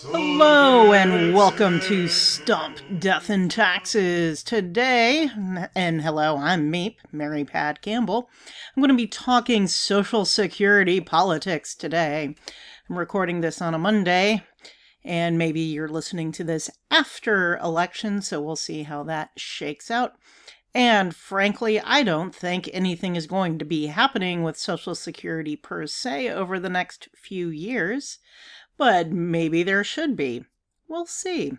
Hello and welcome to Stump Death and Taxes. Today, and hello, I'm Meep, Mary Pat Campbell. I'm going to be talking Social Security politics today. I'm recording this on a Monday, and maybe you're listening to this after election, so we'll see how that shakes out. And frankly, I don't think anything is going to be happening with Social Security per se over the next few years but maybe there should be. We'll see.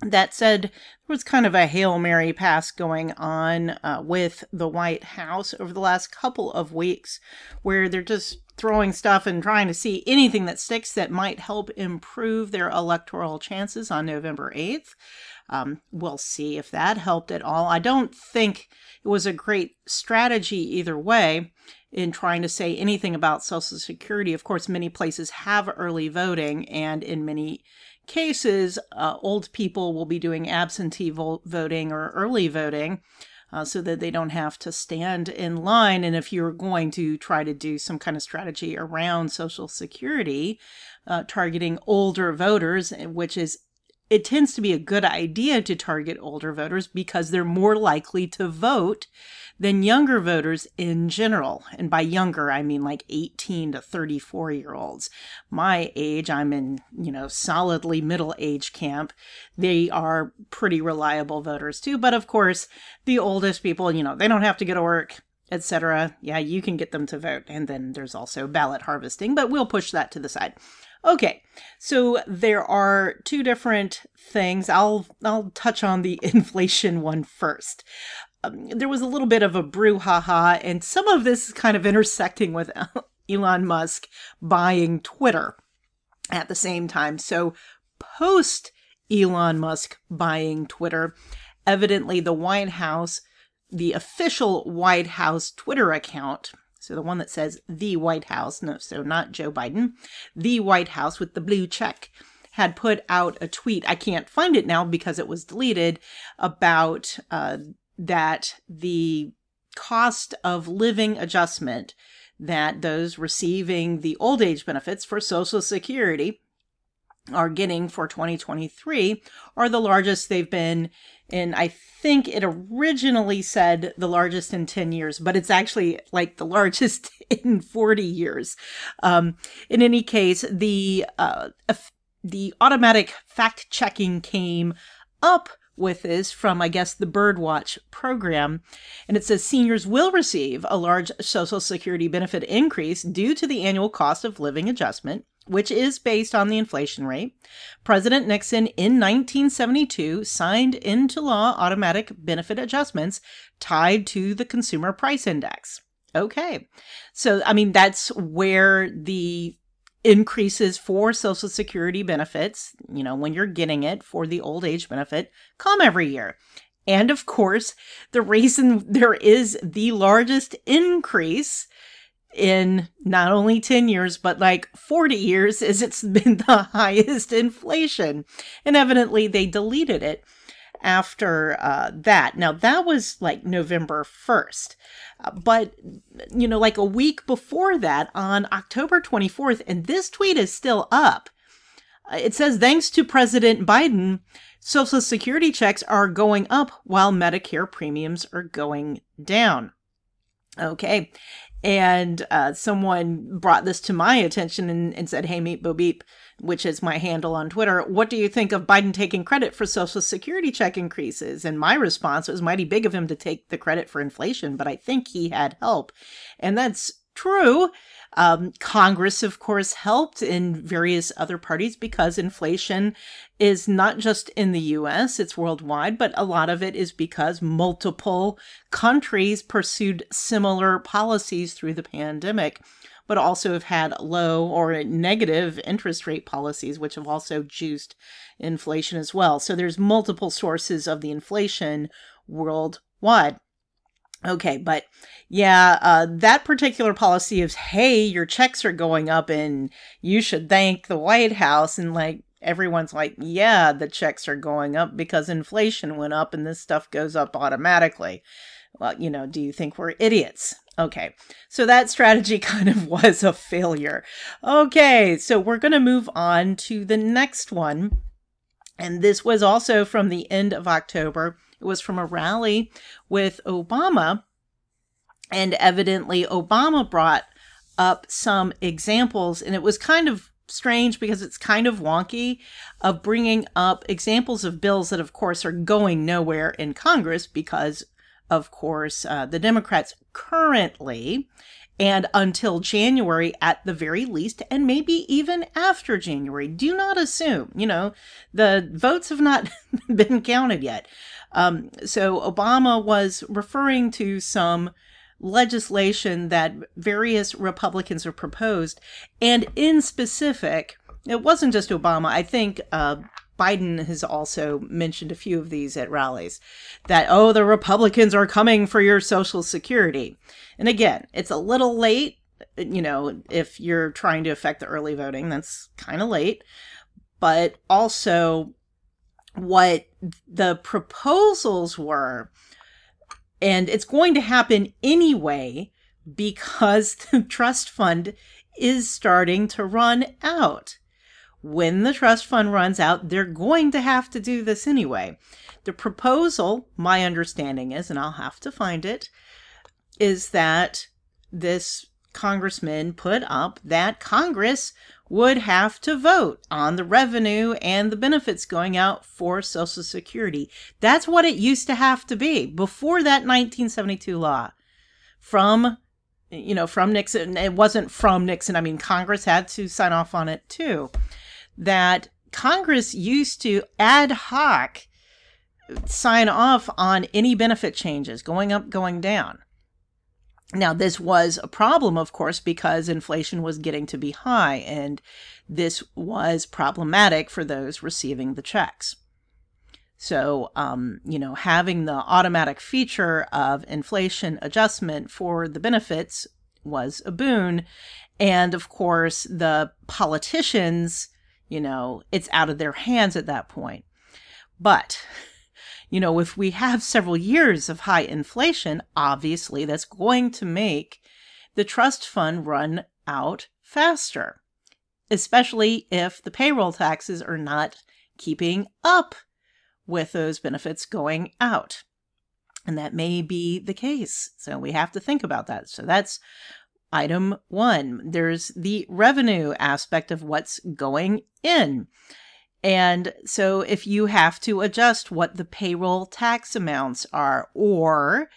That said, there was kind of a Hail Mary pass going on uh, with the White House over the last couple of weeks, where they're just throwing stuff and trying to see anything that sticks that might help improve their electoral chances on November 8th. Um, we'll see if that helped at all. I don't think it was a great strategy either way in trying to say anything about Social Security. Of course, many places have early voting, and in many cases, uh, old people will be doing absentee vo- voting or early voting. Uh, so that they don't have to stand in line. And if you're going to try to do some kind of strategy around Social Security, uh, targeting older voters, which is it tends to be a good idea to target older voters because they're more likely to vote than younger voters in general. And by younger, I mean like 18 to 34 year olds. My age, I'm in, you know, solidly middle age camp. They are pretty reliable voters too. But of course, the oldest people, you know, they don't have to go to work etc. Yeah, you can get them to vote. And then there's also ballot harvesting, but we'll push that to the side. Okay, so there are two different things. I'll I'll touch on the inflation one first. Um, there was a little bit of a brouhaha, and some of this is kind of intersecting with Elon Musk buying Twitter at the same time. So post Elon Musk buying Twitter, evidently the White House, the official White House Twitter account so the one that says the White House, no, so not Joe Biden, the White House with the blue check, had put out a tweet. I can't find it now because it was deleted about uh, that the cost of living adjustment that those receiving the old age benefits for Social Security are getting for 2023 are the largest they've been in I think it originally said the largest in 10 years, but it's actually like the largest in 40 years. Um, in any case, the uh, the automatic fact checking came up with this from, I guess, the Birdwatch program. And it says seniors will receive a large Social Security benefit increase due to the annual cost of living adjustment which is based on the inflation rate. President Nixon in 1972 signed into law automatic benefit adjustments tied to the consumer price index. Okay. So, I mean, that's where the increases for Social Security benefits, you know, when you're getting it for the old age benefit, come every year. And of course, the reason there is the largest increase in not only 10 years, but like 40 years is it's been the highest inflation. And evidently they deleted it after uh, that. Now, that was like November 1st. Uh, but, you know, like a week before that, on October 24th, and this tweet is still up, uh, it says, thanks to President Biden, Social Security checks are going up while Medicare premiums are going down. Okay. And uh, someone brought this to my attention and, and said, Hey, Meep Bo Beep, which is my handle on Twitter, what do you think of Biden taking credit for Social Security check increases? And my response was mighty big of him to take the credit for inflation, but I think he had help. And that's true. Um, Congress, of course, helped in various other parties because inflation is not just in the US, it's worldwide, but a lot of it is because multiple countries pursued similar policies through the pandemic, but also have had low or negative interest rate policies, which have also juiced inflation as well. So there's multiple sources of the inflation worldwide. Okay, but yeah, uh, that particular policy of, hey, your checks are going up and you should thank the White House. And like, everyone's like, yeah, the checks are going up because inflation went up and this stuff goes up automatically. Well, you know, do you think we're idiots? Okay, so that strategy kind of was a failure. Okay, so we're going to move on to the next one. And this was also from the end of October. It was from a rally with Obama. And evidently, Obama brought up some examples, and it was kind of strange because it's kind of wonky of bringing up examples of bills that, of course, are going nowhere in Congress because, of course, uh, the Democrats currently and until January at the very least, and maybe even after January. Do not assume, you know, the votes have not been counted yet. Um, so Obama was referring to some legislation that various Republicans have proposed. And in specific, it wasn't just Obama. I think uh, Biden has also mentioned a few of these at rallies that, oh, the Republicans are coming for your Social Security. And again, it's a little late. You know, if you're trying to affect the early voting, that's kind of late. But also, what the proposals were and it's going to happen anyway because the trust fund is starting to run out. When the trust fund runs out, they're going to have to do this anyway. The proposal, my understanding is, and I'll have to find it, is that this congressman put up that Congress would have to vote on the revenue and the benefits going out for Social Security. That's what it used to have to be before that 1972 law. From, you know, from Nixon, it wasn't from Nixon. I mean, Congress had to sign off on it too. That Congress used to ad hoc sign off on any benefit changes going up, going down. Now, this was a problem, of course, because inflation was getting to be high, and this was problematic for those receiving the checks. So, um, you know, having the automatic feature of inflation adjustment for the benefits was a boon. And of course, the politicians, you know, it's out of their hands at that point. But you know, if we have several years of high inflation, obviously that's going to make the trust fund run out faster, especially if the payroll taxes are not keeping up with those benefits going out. And that may be the case. So we have to think about that. So that's item one. There's the revenue aspect of what's going in. And so if you have to adjust what the payroll tax amounts are or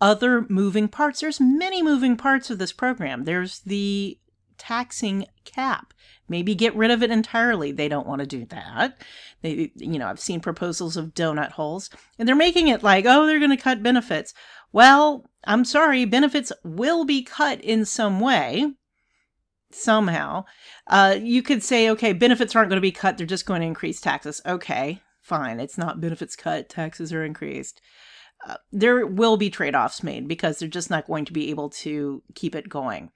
other moving parts, there's many moving parts of this program. There's the taxing cap. Maybe get rid of it entirely. They don't want to do that. They, you know, I've seen proposals of donut holes and they're making it like, oh, they're going to cut benefits. Well, I'm sorry, benefits will be cut in some way somehow. Uh, you could say, okay, benefits aren't going to be cut; they're just going to increase taxes. Okay, fine. It's not benefits cut; taxes are increased. Uh, there will be trade offs made because they're just not going to be able to keep it going.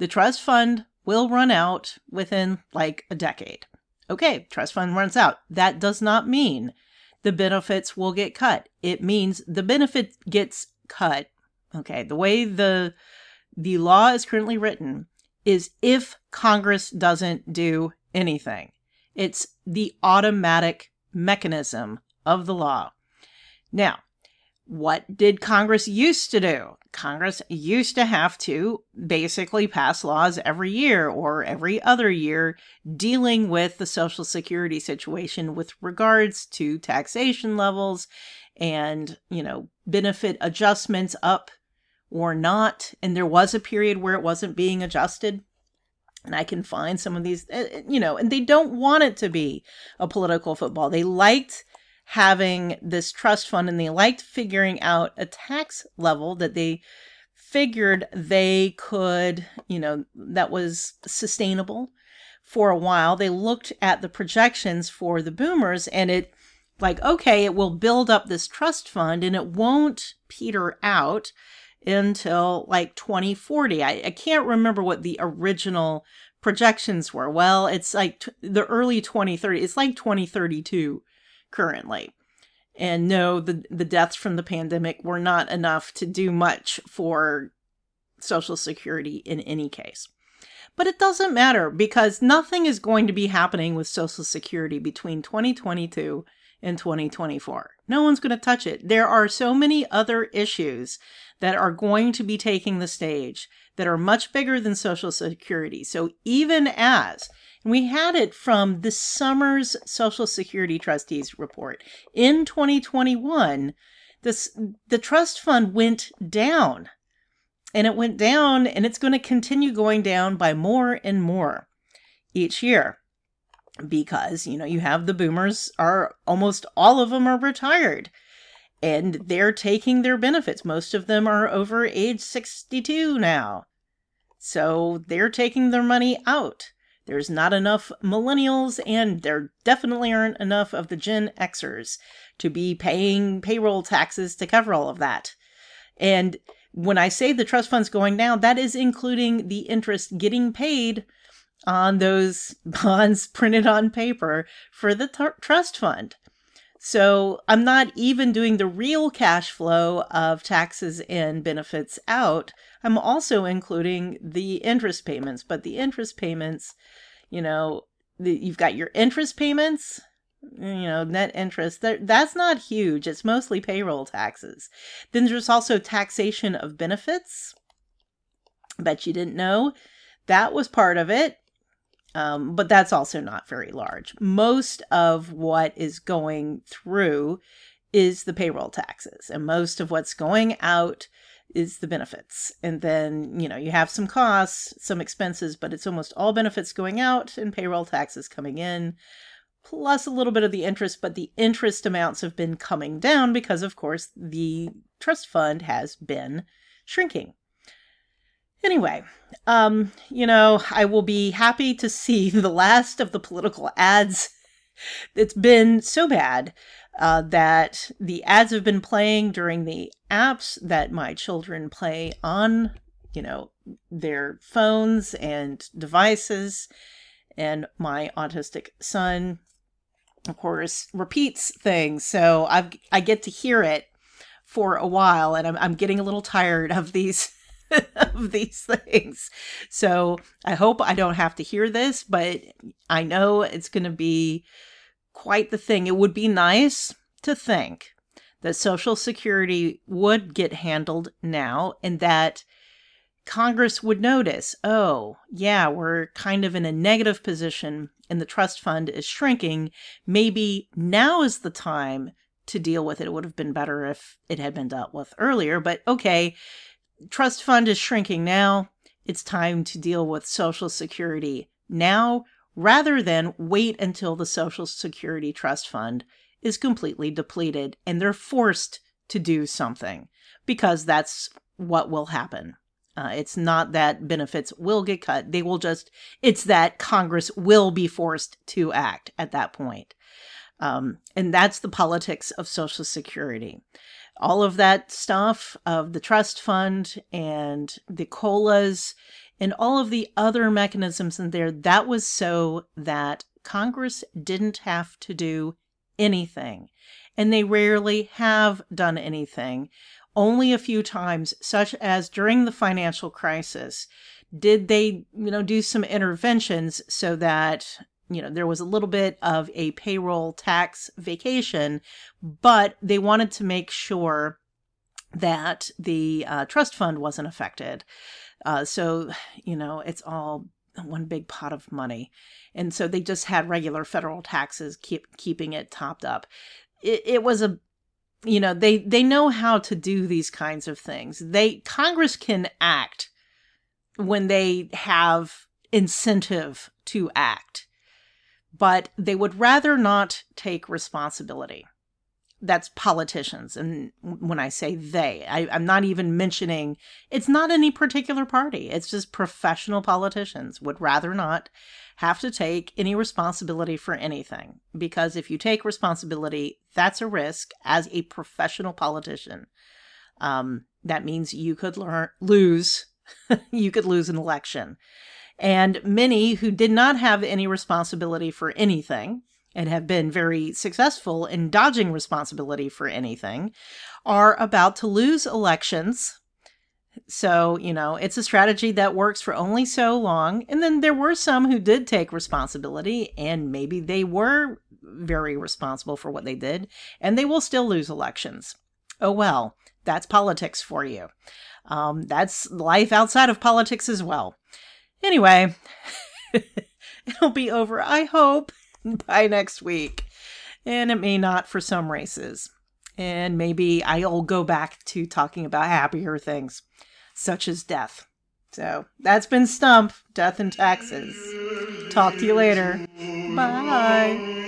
The trust fund will run out within like a decade. Okay, trust fund runs out. That does not mean the benefits will get cut. It means the benefit gets cut. Okay, the way the the law is currently written, is if Congress doesn't do anything. It's the automatic mechanism of the law. Now, what did Congress used to do? Congress used to have to basically pass laws every year or every other year dealing with the Social Security situation with regards to taxation levels and, you know, benefit adjustments up or not. And there was a period where it wasn't being adjusted. And I can find some of these, eh, eh, you know, and they don't want it to be a political football. They liked having this trust fund and they liked figuring out a tax level that they figured they could, you know, that was sustainable for a while. They looked at the projections for the boomers and it, like, okay, it will build up this trust fund and it won't peter out until like 2040. I, I can't remember what the original projections were. Well, it's like t- the early 2030. It's like 2032 currently. And no, the, the deaths from the pandemic were not enough to do much for Social Security in any case. But it doesn't matter because nothing is going to be happening with Social Security between 2022 and 2024. No one's going to touch it. There are so many other issues that are going to be taking the stage that are much bigger than Social Security. So even as we had it from this summer's Social Security Trustees report in 2021, this the trust fund went down. And it went down and it's going to continue going down by more and more each year because you know you have the boomers are almost all of them are retired and they're taking their benefits. Most of them are over age 62 now. So they're taking their money out. There's not enough millennials and there definitely aren't enough of the gen xers to be paying payroll taxes to cover all of that. And when i say the trust fund's going down that is including the interest getting paid on those bonds printed on paper for the trust fund. So I'm not even doing the real cash flow of taxes and benefits out. I'm also including the interest payments, but the interest payments, you know, the, you've got your interest payments, you know, net interest. That, that's not huge. It's mostly payroll taxes. Then there's also taxation of benefits. Bet you didn't know that was part of it. Um, but that's also not very large. Most of what is going through is the payroll taxes, and most of what's going out is the benefits. And then, you know, you have some costs, some expenses, but it's almost all benefits going out and payroll taxes coming in, plus a little bit of the interest. But the interest amounts have been coming down because, of course, the trust fund has been shrinking. Anyway, um, you know, I will be happy to see the last of the political ads. It's been so bad uh, that the ads have been playing during the apps that my children play on, you know, their phones and devices. And my autistic son, of course, repeats things. So I've, I get to hear it for a while, and I'm, I'm getting a little tired of these of these things. So I hope I don't have to hear this, but I know it's going to be quite the thing. It would be nice to think that Social Security would get handled now and that Congress would notice, oh, yeah, we're kind of in a negative position and the trust fund is shrinking. Maybe now is the time to deal with it. It would have been better if it had been dealt with earlier, but okay, trust fund is shrinking now. It's time to deal with Social Security now rather than wait until the Social Security Trust Fund is completely depleted and they're forced to do something because that's what will happen. Uh, it's not that benefits will get cut. They will just, it's that Congress will be forced to act at that point. Um, and that's the politics of Social Security all of that stuff of the trust fund and the COLAs and all of the other mechanisms in there, that was so that Congress didn't have to do anything. And they rarely have done anything. Only a few times, such as during the financial crisis, did they, you know, do some interventions so that you know, there was a little bit of a payroll tax vacation, but they wanted to make sure that the uh, trust fund wasn't affected. Uh, so, you know, it's all one big pot of money. And so they just had regular federal taxes keep keeping it topped up. It, it was a you know, they they know how to do these kinds of things. They Congress can act when they have incentive to act but they would rather not take responsibility. That's politicians. And when I say they, I, am not even mentioning it's not any particular party. It's just professional politicians would rather not have to take any responsibility for anything. Because if you take responsibility, that's a risk as a professional politician. Um, that means you could learn, lose. you could lose an election and many who did not have any responsibility for anything and have been very successful in dodging responsibility for anything are about to lose elections. So, you know, it's a strategy that works for only so long. And then there were some who did take responsibility, and maybe they were very responsible for what they did, and they will still lose elections. Oh well, that's politics for you. Um, that's life outside of politics as well. Anyway, it'll be over, I hope, by next week. And it may not for some races. And maybe I'll go back to talking about happier things, such as death. So that's been Stump, Death and Taxes. Talk to you later. Bye.